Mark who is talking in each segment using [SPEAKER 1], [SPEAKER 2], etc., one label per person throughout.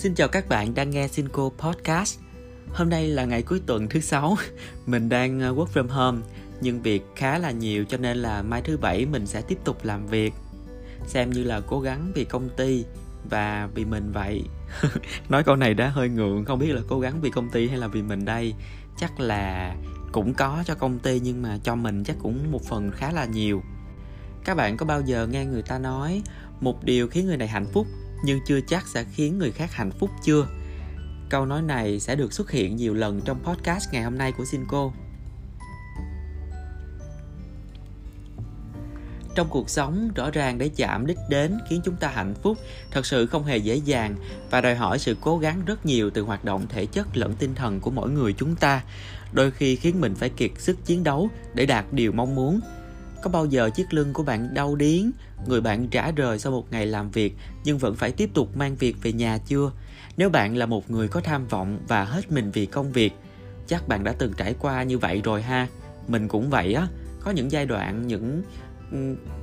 [SPEAKER 1] Xin chào các bạn đang nghe Sinco Podcast. Hôm nay là ngày cuối tuần thứ sáu, mình đang ờ, work from home nhưng việc khá là nhiều cho nên là mai thứ bảy mình sẽ tiếp tục làm việc. Xem như là cố gắng vì công ty và vì mình vậy. Nói câu này đã hơi ngượng, không biết là cố gắng vì công ty hay là vì mình đây. Chắc là cũng có cho công ty nhưng mà cho mình chắc cũng một phần khá là nhiều. Các bạn có bao giờ nghe người ta nói một điều khiến người này hạnh phúc nhưng chưa chắc sẽ khiến người khác hạnh phúc chưa? Câu nói này sẽ được xuất hiện nhiều lần trong podcast ngày hôm nay của Sinco trong cuộc sống, rõ ràng để chạm đích đến khiến chúng ta hạnh phúc thật sự không hề dễ dàng và đòi hỏi sự cố gắng rất nhiều từ hoạt động thể chất lẫn tinh thần của mỗi người chúng ta, đôi khi khiến mình phải kiệt sức chiến đấu để đạt điều mong muốn có bao giờ chiếc lưng của bạn đau điếng, người bạn trả rời sau một ngày làm việc nhưng vẫn phải tiếp tục mang việc về nhà chưa? Nếu bạn là một người có tham vọng và hết mình vì công việc, chắc bạn đã từng trải qua như vậy rồi ha. Mình cũng vậy á, có những giai đoạn, những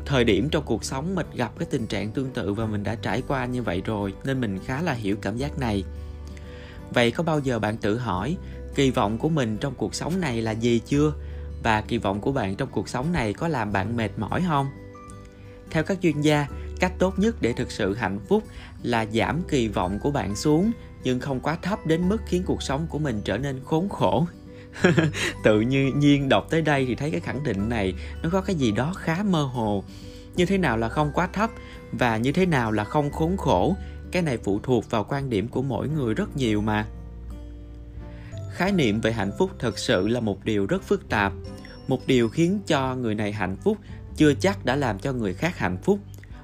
[SPEAKER 1] thời điểm trong cuộc sống mình gặp cái tình trạng tương tự và mình đã trải qua như vậy rồi nên mình khá là hiểu cảm giác này. Vậy có bao giờ bạn tự hỏi kỳ vọng của mình trong cuộc sống này là gì chưa? Và kỳ vọng của bạn trong cuộc sống này có làm bạn mệt mỏi không? Theo các chuyên gia, cách tốt nhất để thực sự hạnh phúc là giảm kỳ vọng của bạn xuống, nhưng không quá thấp đến mức khiến cuộc sống của mình trở nên khốn khổ. Tự nhiên đọc tới đây thì thấy cái khẳng định này, nó có cái gì đó khá mơ hồ. Như thế nào là không quá thấp và như thế nào là không khốn khổ? Cái này phụ thuộc vào quan điểm của mỗi người rất nhiều mà. Khái niệm về hạnh phúc thật sự là một điều rất phức tạp một điều khiến cho người này hạnh phúc, chưa chắc đã làm cho người khác hạnh phúc.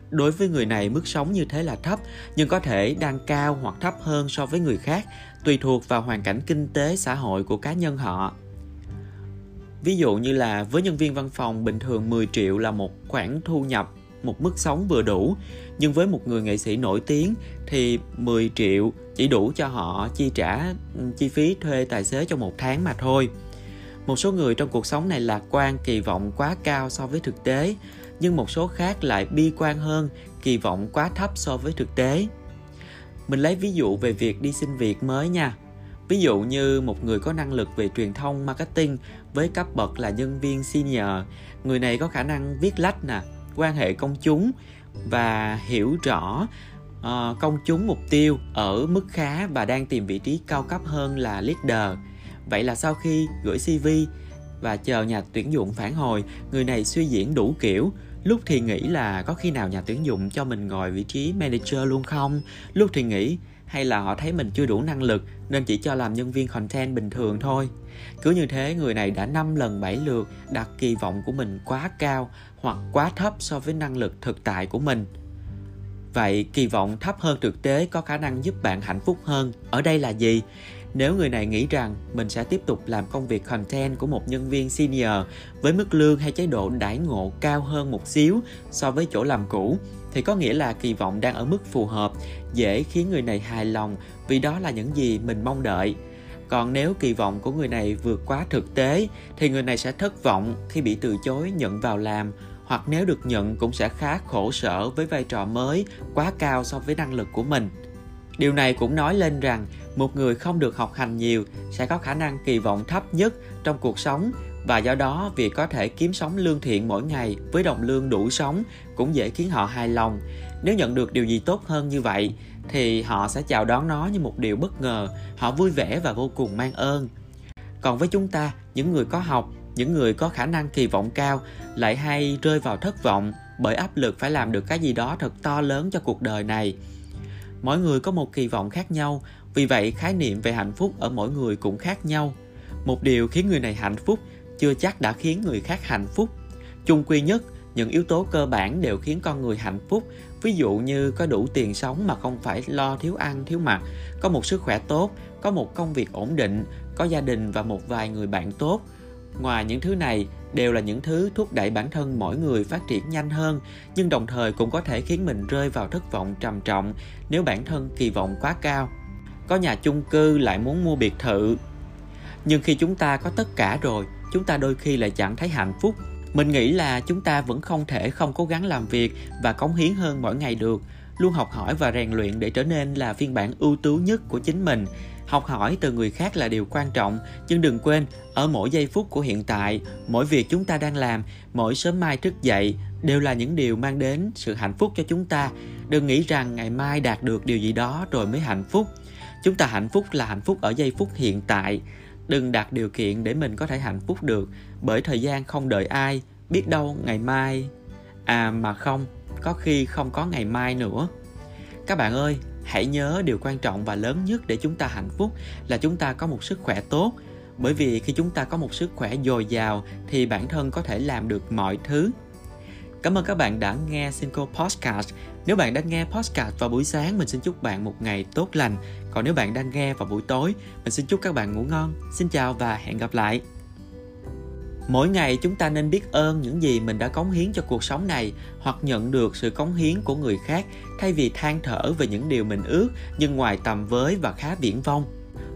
[SPEAKER 1] Đối với người này, mức sống như thế là thấp, nhưng có thể đang cao hoặc thấp hơn so với người khác, tùy thuộc vào hoàn cảnh kinh tế, xã hội của cá nhân họ. Ví dụ như là với nhân viên văn phòng, bình thường 10 triệu là một khoản thu nhập, một mức sống vừa đủ. Nhưng với một người nghệ sĩ nổi tiếng thì 10 triệu chỉ đủ cho họ chi trả chi phí thuê tài xế trong một tháng mà thôi một số người trong cuộc sống này lạc quan kỳ vọng quá cao so với thực tế nhưng một số khác lại bi quan hơn kỳ vọng quá thấp so với thực tế. Mình lấy ví dụ về việc đi xin việc mới nha. Ví dụ như một người có năng lực về truyền thông marketing với cấp bậc là nhân viên senior. Người này có khả năng viết lách nè quan hệ công chúng và hiểu rõ uh, công chúng mục tiêu ở mức khá và đang tìm vị trí cao cấp hơn là leader vậy là sau khi gửi cv và chờ nhà tuyển dụng phản hồi, người này suy diễn đủ kiểu lúc thì nghĩ là có khi nào nhà tuyển dụng cho mình ngồi vị trí manager luôn không lúc thì nghĩ, hay là họ thấy mình chưa đủ năng lực nên chỉ cho làm nhân viên content bình thường thôi. Cứ như thế, người này đã 5 lần 7 lượt đặt kỳ vọng của mình quá cao hoặc quá thấp so với năng lực thực tại của mình. Vậy kỳ vọng thấp hơn thực tế có khả năng giúp bạn hạnh phúc hơn. Ở đây là gì? Nếu người này nghĩ rằng mình sẽ tiếp tục làm công việc content của một nhân viên senior với mức lương hay chế độ đãi ngộ cao hơn một xíu so với chỗ làm cũ thì có nghĩa là kỳ vọng đang ở mức phù hợp, dễ khiến người này hài lòng vì đó là những gì mình mong đợi. Còn nếu kỳ vọng của người này vượt quá thực tế thì người này sẽ thất vọng khi bị từ chối nhận vào làm hoặc nếu được nhận cũng sẽ khá khổ sở với vai trò mới quá cao so với năng lực của mình. Điều này cũng nói lên rằng một người không được học hành nhiều sẽ có khả năng kỳ vọng thấp nhất trong cuộc sống và do đó việc có thể kiếm sống lương thiện mỗi ngày với đồng lương đủ sống cũng dễ khiến họ hài lòng. Nếu nhận được điều gì tốt hơn như vậy thì họ sẽ chào đón nó như một điều bất ngờ, họ vui vẻ và vô cùng mang ơn. Còn với chúng ta, những người có học, những người có khả năng kỳ vọng cao lại hay rơi vào thất vọng bởi áp lực phải làm được cái gì đó thật to lớn cho cuộc đời này mỗi người có một kỳ vọng khác nhau. Vì vậy, khái niệm về hạnh phúc ở mỗi người cũng khác nhau. Một điều khiến người này hạnh phúc chưa chắc đã khiến người khác hạnh phúc. Chung quy nhất, những yếu tố cơ bản đều khiến con người hạnh phúc. Ví dụ như có đủ tiền sống mà không phải lo thiếu ăn, thiếu mặc, có một sức khỏe tốt, có một công việc ổn định, có gia đình và một vài người bạn tốt ngoài những thứ này, đều là những thứ thúc đẩy bản thân mỗi người phát triển nhanh hơn, nhưng đồng thời cũng có thể khiến mình rơi vào thất vọng trầm trọng nếu bản thân kỳ vọng quá cao. Có nhà chung cư lại muốn mua biệt thự. Nhưng khi chúng ta có tất cả rồi, chúng ta đôi khi lại chẳng thấy hạnh phúc. Mình nghĩ là chúng ta vẫn không thể không cố gắng làm việc và cống hiến hơn mỗi ngày được. Luôn học hỏi và rèn luyện để trở nên là phiên bản ưu tú nhất của chính mình học hỏi từ người khác là điều quan trọng, nhưng đừng quên, ở mỗi giây phút của hiện tại, mỗi việc chúng ta đang làm, mỗi sớm mai thức dậy đều là những điều mang đến sự hạnh phúc cho chúng ta. Đừng nghĩ rằng ngày mai đạt được điều gì đó rồi mới hạnh phúc. Chúng ta hạnh phúc là hạnh phúc ở giây phút hiện tại. Đừng đặt điều kiện để mình có thể hạnh phúc được, bởi thời gian không đợi ai biết đâu ngày mai. À mà không, có khi không có ngày mai nữa. Các bạn ơi hãy nhớ điều quan trọng và lớn nhất để chúng ta hạnh phúc là chúng ta có một sức khỏe tốt bởi vì khi chúng ta có một sức khỏe dồi dào thì bản thân có thể làm được mọi thứ Cảm ơn các bạn đã nghe Cinco Podcast. Nếu bạn đang nghe podcast vào buổi sáng, mình xin chúc bạn một ngày tốt lành. Còn nếu bạn đang nghe vào buổi tối, mình xin chúc các bạn ngủ ngon. Xin chào và hẹn gặp lại. Mỗi ngày chúng ta nên biết ơn những gì mình đã cống hiến cho cuộc sống này hoặc nhận được sự cống hiến của người khác thay vì than thở về những điều mình ước nhưng ngoài tầm với và khá viễn vông.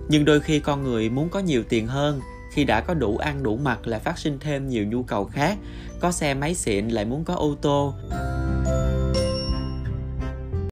[SPEAKER 1] Nhưng đôi khi con người muốn có nhiều tiền hơn, khi đã có đủ ăn đủ mặc lại phát sinh thêm nhiều nhu cầu khác, có xe máy xịn lại muốn có ô tô,